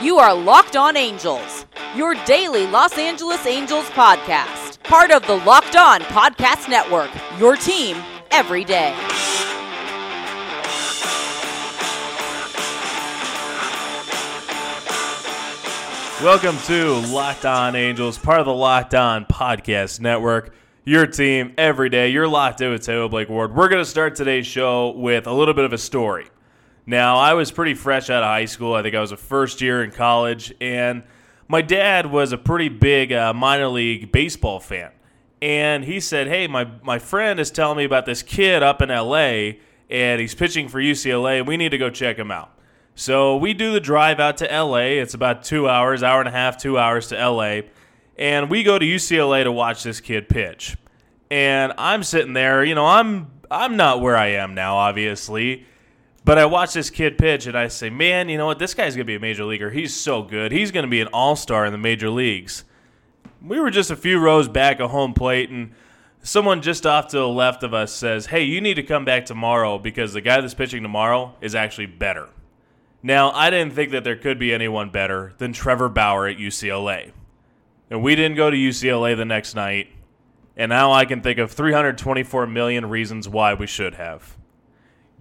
You are Locked On Angels, your daily Los Angeles Angels podcast. Part of the Locked On Podcast Network, your team every day. Welcome to Locked On Angels, part of the Locked On Podcast Network. Your team every day. You're locked in with Taylor Blake Ward. We're going to start today's show with a little bit of a story. Now, I was pretty fresh out of high school. I think I was a first year in college, and my dad was a pretty big uh, minor league baseball fan. And he said, Hey, my, my friend is telling me about this kid up in LA, and he's pitching for UCLA, and we need to go check him out. So we do the drive out to LA. It's about two hours, hour and a half, two hours to LA. And we go to UCLA to watch this kid pitch. And I'm sitting there, you know, I'm I'm not where I am now, obviously. But I watch this kid pitch and I say, man, you know what? This guy's going to be a major leaguer. He's so good. He's going to be an all star in the major leagues. We were just a few rows back of home plate, and someone just off to the left of us says, hey, you need to come back tomorrow because the guy that's pitching tomorrow is actually better. Now, I didn't think that there could be anyone better than Trevor Bauer at UCLA. And we didn't go to UCLA the next night, and now I can think of 324 million reasons why we should have.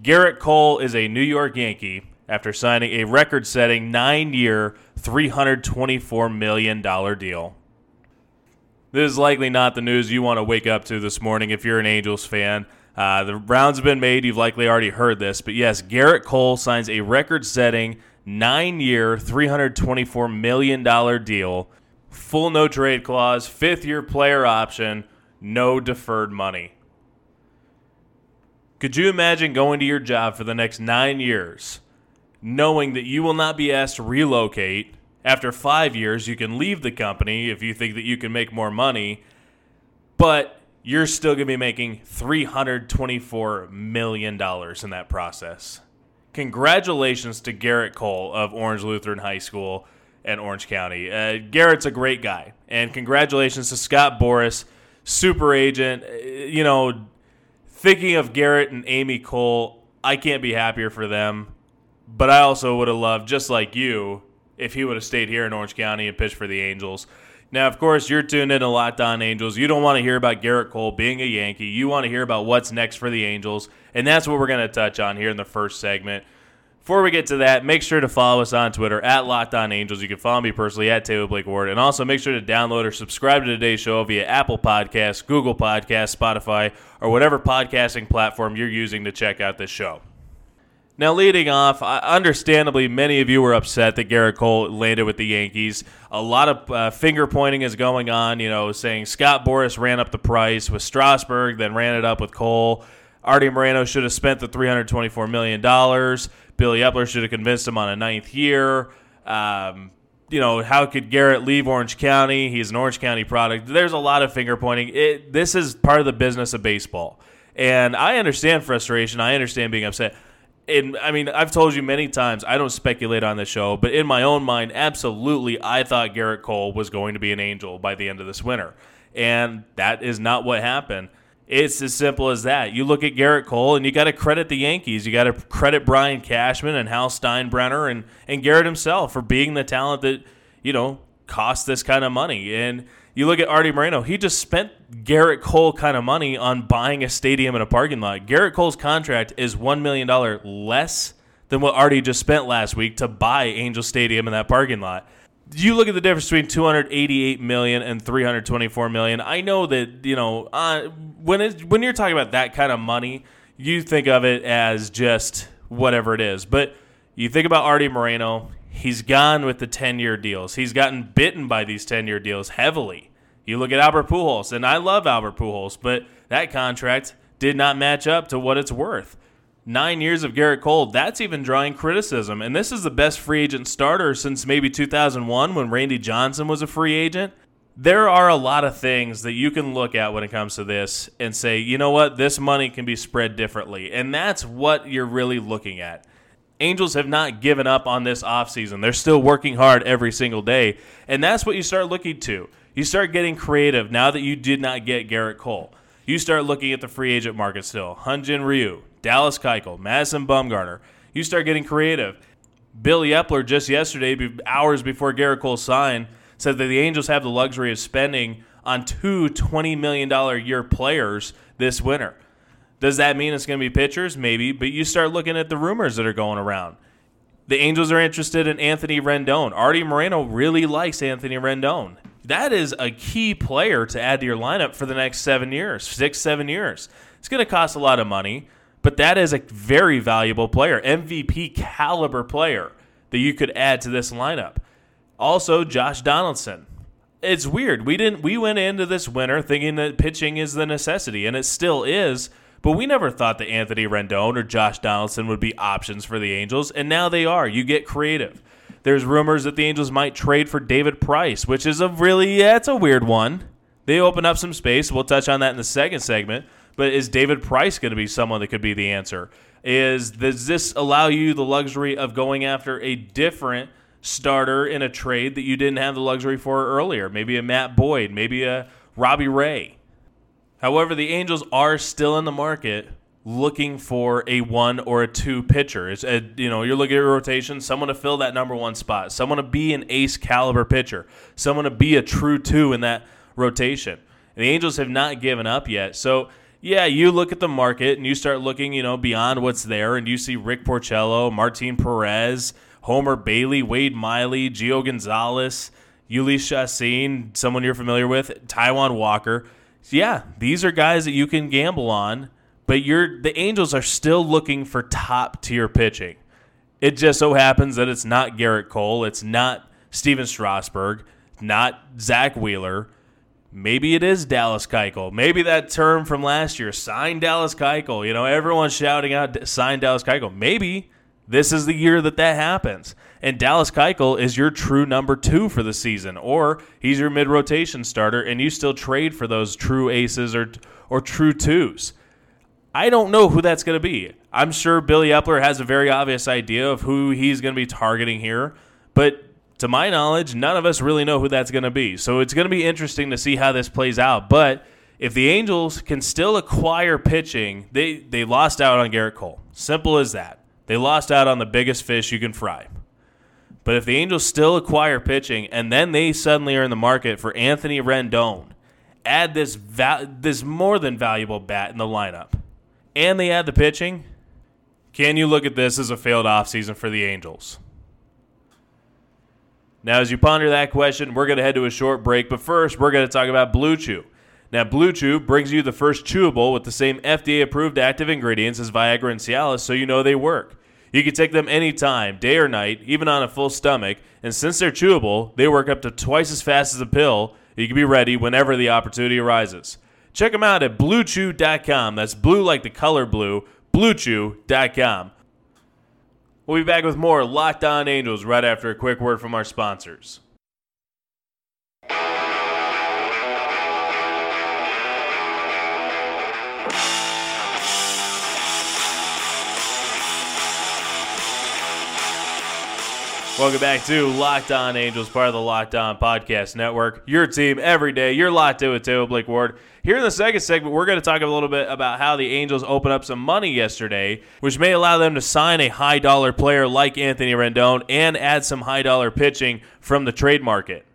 Gerrit Cole is a New York Yankee after signing a record setting nine year, $324 million deal. This is likely not the news you want to wake up to this morning if you're an Angels fan. Uh, the rounds have been made. You've likely already heard this. But yes, Gerrit Cole signs a record setting nine year, $324 million deal. Full no trade clause, fifth year player option, no deferred money. Could you imagine going to your job for the next nine years, knowing that you will not be asked to relocate? After five years, you can leave the company if you think that you can make more money, but you're still going to be making $324 million in that process. Congratulations to Gerrit Cole of Orange Lutheran High School and Orange County. Uh, Gerrit's a great guy. And congratulations to Scott Boras, super agent. Uh, you know, thinking of Gerrit and Amy Cole, I can't be happier for them. But I also would have loved, just like you, if he would have stayed here in Orange County and pitched for the Angels. Now, of course, you're tuned in to Locked On Angels. You don't want to hear about Gerrit Cole being a Yankee. You want to hear about what's next for the Angels. And that's what we're going to touch on here in the first segment. Before we get to that, make sure to follow us on Twitter at Locked On Angels. You can follow me personally at Taylor Blake Ward. And also make sure to download or subscribe to today's show via Apple Podcasts, Google Podcasts, Spotify, or whatever podcasting platform you're using to check out this show. Now, leading off, understandably, many of you were upset that Gerrit Cole landed with the Yankees. A lot of uh, finger pointing is going on, you know, saying Scott Boras ran up the price with Strasburg, then ran it up with Cole. Artie Moreno should have spent the $324 million. Billy Eppler should have convinced him on a ninth year. Um, you know, how could Gerrit leave Orange County? He's an Orange County product. There's a lot of finger pointing. It, this is part of the business of baseball. And I understand frustration. I understand being upset and I mean, I've told you many times, I don't speculate on the show, but in my own mind, absolutely, I thought Gerrit Cole was going to be an angel by the end of this winter. And that is not what happened. It's as simple as that. You look at Gerrit Cole, and you got to credit the Yankees. You got to credit Brian Cashman and Hal Steinbrenner and, and Gerrit himself for being the talent that, you know, cost this kind of money. And you look at Artie Moreno, he just spent Gerrit Cole kind of money on buying a stadium and a parking lot. Gerrit Cole's contract is $1 million less than what Artie just spent last week to buy Angel Stadium and that parking lot. You look at the difference between 288 million and 324 million. I know that you know uh, when it, when you're talking about that kind of money, you think of it as just whatever it is. But you think about Artie Moreno, he's gone with the 10 year deals. He's gotten bitten by these 10 year deals heavily. You look at Albert Pujols, and I love Albert Pujols, but that contract did not match up to what it's worth. Nine years of Gerrit Cole, that's even drawing criticism. And this is the best free agent starter since maybe 2001 when Randy Johnson was a free agent. There are a lot of things that you can look at when it comes to this and say, you know what, this money can be spread differently. And that's what you're really looking at. Angels have not given up on this offseason. They're still working hard every single day. And that's what you start looking to. You start getting creative now that you did not get Gerrit Cole. You start looking at the free agent market still. Hyun-Jin Ryu, Dallas Keuchel, Madison Bumgarner. You start getting creative. Billy Eppler just yesterday, hours before Gerrit Cole signed, said that the Angels have the luxury of spending on two $20 million a year players this winter. Does that mean it's going to be pitchers? Maybe, but you start looking at the rumors that are going around. The Angels are interested in Anthony Rendon. Artie Moreno really likes Anthony Rendon. That is a key player to add to your lineup for the next seven years, six, seven years. It's going to cost a lot of money, but that is a very valuable player, MVP caliber player that you could add to this lineup. Also, Josh Donaldson. It's weird. We didn't we went into this winter thinking that pitching is the necessity, and it still is. But we never thought that Anthony Rendon or Josh Donaldson would be options for the Angels, and now they are. You get creative. There's rumors that the Angels might trade for David Price, which is a really yeah, it's a weird one. They open up some space. We'll touch on that in the second segment. But is David Price going to be someone that could be the answer? Is does this allow you the luxury of going after a different starter in a trade that you didn't have the luxury for earlier? Maybe a Matt Boyd, maybe a Robbie Ray. However, the Angels are still in the market looking for a one or a two pitcher. It's a, you know, you're looking at rotation, someone to fill that number one spot, someone to be an ace caliber pitcher, someone to be a true two in that rotation. And the Angels have not given up yet. So yeah, you look at the market and you start looking, you know, beyond what's there, and you see Rick Porcello, Martin Perez, Homer Bailey, Wade Miley, Gio Gonzalez, Jhoulys Chacin, someone you're familiar with, Taijuan Walker. Yeah, these are guys that you can gamble on, but you're the Angels are still looking for top tier pitching. It just so happens that it's not Gerrit Cole, it's not Stephen Strasburg, not Zack Wheeler Maybe it is Dallas Keuchel. Maybe that term from last year, sign Dallas Keuchel. You know, everyone's shouting out, sign Dallas Keuchel. Maybe this is the year that that happens. And Dallas Keuchel is your true number two for the season, or he's your mid rotation starter, and you still trade for those true aces or or true twos. I don't know who that's going to be. I'm sure Billy Eppler has a very obvious idea of who he's going to be targeting here, but to my knowledge, none of us really know who that's going to be. So it's going to be interesting to see how this plays out. But if the Angels can still acquire pitching, they, they lost out on Gerrit Cole. Simple as that. They lost out on the biggest fish you can fry. But if the Angels still acquire pitching and then they suddenly are in the market for Anthony Rendon, add this va- this more than valuable bat in the lineup, and they add the pitching, can you look at this as a failed offseason for the Angels? Now, as you ponder that question, we're going to head to a short break, but first, we're going to talk about Blue Chew. Now, Blue Chew brings you the first chewable with the same FDA approved active ingredients as Viagra and Cialis, so you know they work. You can take them anytime, day or night, even on a full stomach, and since they're chewable, they work up to twice as fast as a pill. You can be ready whenever the opportunity arises. Check them out at bluechew.com. That's blue like the color blue, bluechew.com. We'll be back with more Locked On Angels right after a quick word from our sponsors. Welcome back to Locked On Angels, part of the Locked On Podcast Network. Your team every day. You're locked in with Taylor Blake Ward. Here in the second segment, we're going to talk a little bit about how the Angels opened up some money yesterday, which may allow them to sign a high dollar player like Anthony Rendon and add some high dollar pitching from the trade market.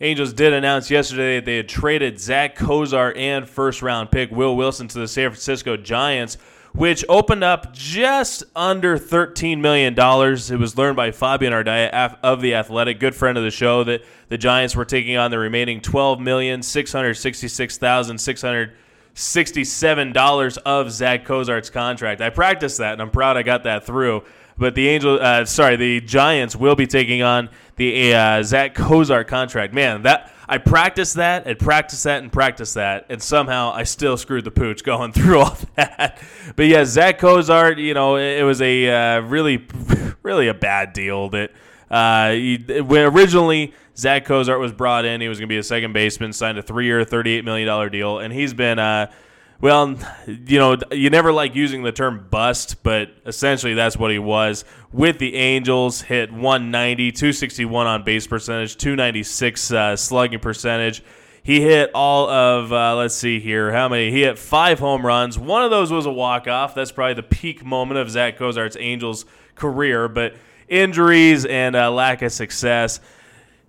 Angels did announce yesterday that they had traded Zach Cozart and first round pick Will Wilson to the San Francisco Giants which opened up just under $13 million. It was learned by Fabian Ardaya of The Athletic, good friend of the show, that the Giants were taking on the remaining $12,666,667 of Zach Cozart's contract. I practiced that, and I'm proud I got that through. But the Angel, uh, sorry, the Giants will be taking on the uh, Zach Cozart contract. Man, that I practiced that and practiced that and practiced that, and somehow I still screwed the pooch going through all that. But yeah, Zach Cozart, you know, it, was a uh, really, really a bad deal. That uh, he, when originally Zach Cozart was brought in, he was going to be a second baseman, signed a three-year, thirty-eight million dollar deal, and he's been. Uh, well, you know, you never like using the term bust, but essentially that's what he was. With the Angels, hit 190, 261 on base percentage, 296 uh, slugging percentage. He hit all of, uh, let's see here, how many? He hit five home runs. One of those was a walk off. That's probably the peak moment of Zach Cozart's Angels career, but injuries and uh, lack of success.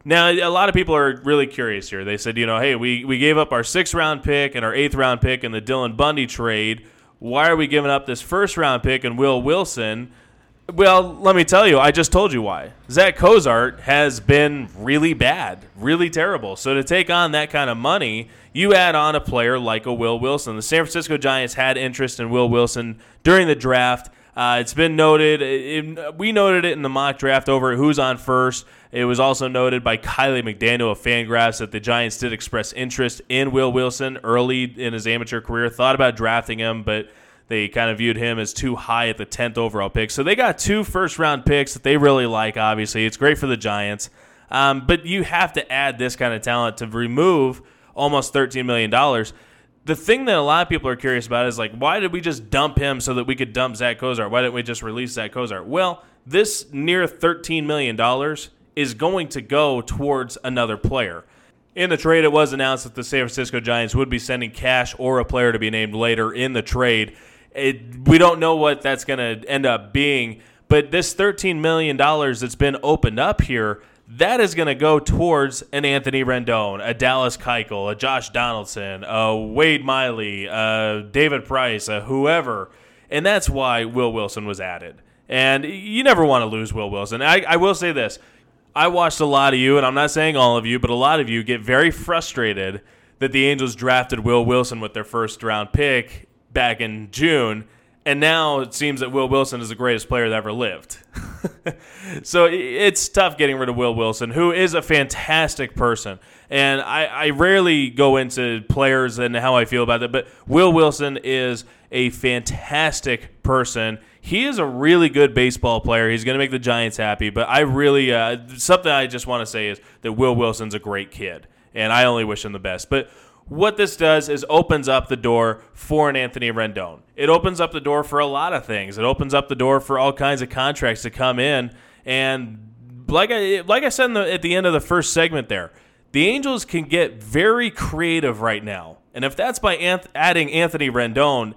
Now, a lot of people are really curious here. They said, you know, hey, we, we gave up our sixth round pick and our eighth round pick in the Dylan Bundy trade. Why are we giving up this first round pick and Will Wilson? Well, let me tell you, I just told you why. Zach Cozart has been really bad, really terrible. So to take on that kind of money, you add on a player like a Will Wilson. The San Francisco Giants had interest in Will Wilson during the draft. Uh, it's been noted. It, we noted it in the mock draft over who's on first. It was also noted by Kiley McDaniel of Fangraphs that the Giants did express interest in Will Wilson early in his amateur career. Thought about drafting him, but they kind of viewed him as too high at the 10th overall pick. So they got two first round picks that they really like, obviously. It's great for the Giants. Um, but you have to add this kind of talent to remove almost $13 million the thing that a lot of people are curious about is like, why did we just dump him so that we could dump Zach Cozart? Why didn't we just release Zach Cozart? Well, this near $13 million is going to go towards another player. In the trade, it was announced that the San Francisco Giants would be sending cash or a player to be named later in the trade. It, we don't know what that's going to end up being, but this $13 million that's been opened up here that is going to go towards an Anthony Rendon, a Dallas Keuchel, a Josh Donaldson, a Wade Miley, a David Price, a whoever. And that's why Will Wilson was added. And you never want to lose Will Wilson. I, I will say this. I watched a lot of you, and I'm not saying all of you, but a lot of you get very frustrated that the Angels drafted Will Wilson with their first round pick back in June and now it seems that Will Wilson is the greatest player that ever lived. so it's tough getting rid of Will Wilson, who is a fantastic person. And I, I, rarely go into players and how I feel about it, but Will Wilson is a fantastic person. He is a really good baseball player. He's going to make the Giants happy. But I really, uh, something I just want to say is that Will Wilson's a great kid. And I only wish him the best. But what this does is opens up the door for an Anthony Rendon. It opens up the door for a lot of things. It opens up the door for all kinds of contracts to come in. And like I like I said the, at the end of the first segment there, the Angels can get very creative right now. And if that's by anth- adding Anthony Rendon,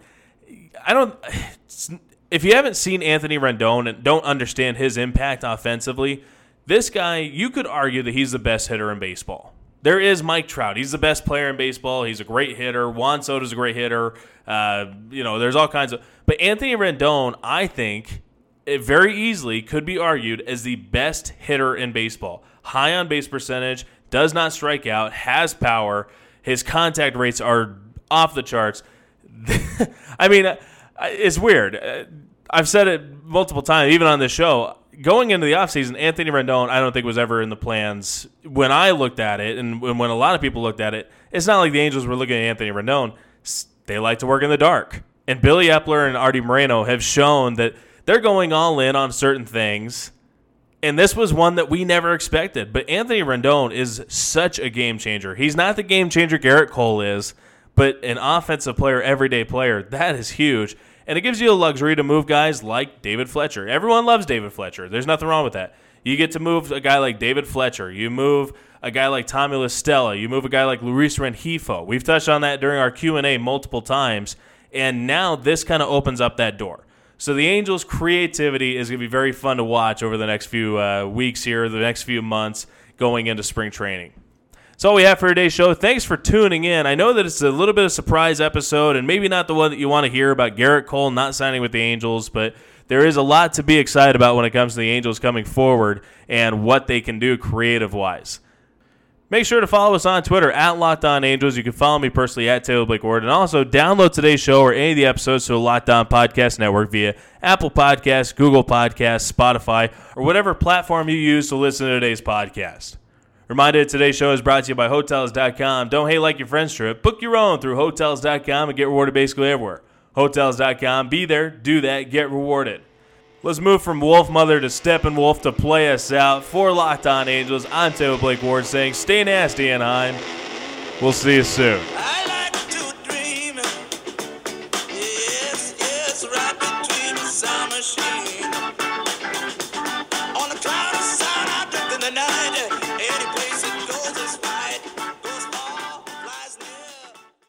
I don't. If you haven't seen Anthony Rendon and don't understand his impact offensively, this guy, you could argue that he's the best hitter in baseball there is Mike Trout. He's the best player in baseball. He's a great hitter. Juan Soto's a great hitter. Uh, you know, there's all kinds of. But Anthony Rendon, I think, it very easily could be argued as the best hitter in baseball. High on base percentage, does not strike out, has power. His contact rates are off the charts. I mean, it's weird. Uh, I've said it multiple times, even on this show going into the offseason, Anthony Rendon, I don't think was ever in the plans when I looked at it, and when a lot of people looked at it. It's not like the Angels were looking at Anthony Rendon. They like to work in the dark, and Billy Eppler and Artie Moreno have shown that they're going all in on certain things. And this was one that we never expected. But Anthony Rendon is such a game changer. He's not the game changer Gerrit Cole is, but an offensive player, everyday player. That is huge. And it gives you a luxury to move guys like David Fletcher. Everyone loves David Fletcher. There's nothing wrong with that. You get to move a guy like David Fletcher. You move a guy like Tommy La Stella. You move a guy like Luis Rengifo. We've touched on that during our Q&A multiple times. And now this kind of opens up that door. So the Angels' creativity is going to be very fun to watch over the next few uh, weeks here, the next few months going into spring training. That's all we have for today's show. Thanks for tuning in. I know that it's a little bit of a surprise episode and maybe not the one that you want to hear about Gerrit Cole not signing with the Angels, but there is a lot to be excited about when it comes to the Angels coming forward and what they can do creative wise. Make sure to follow us on Twitter at Locked On Angels. You can follow me personally at Taylor Blake Ward, and also download today's show or any of the episodes to the Locked On Podcast Network via Apple Podcasts, Google Podcasts, Spotify, or whatever platform you use to listen to today's podcast. Reminded today's show is brought to you by Hotels.com. Don't hate like your friend's trip. Book your own through Hotels.com and get rewarded basically everywhere. Hotels.com. Be there, do that, get rewarded. Let's move from Wolfmother to Steppenwolf to play us out. For Locked On Angels, I'm Taylor Blake Ward saying stay nasty, Anaheim. We'll see you soon.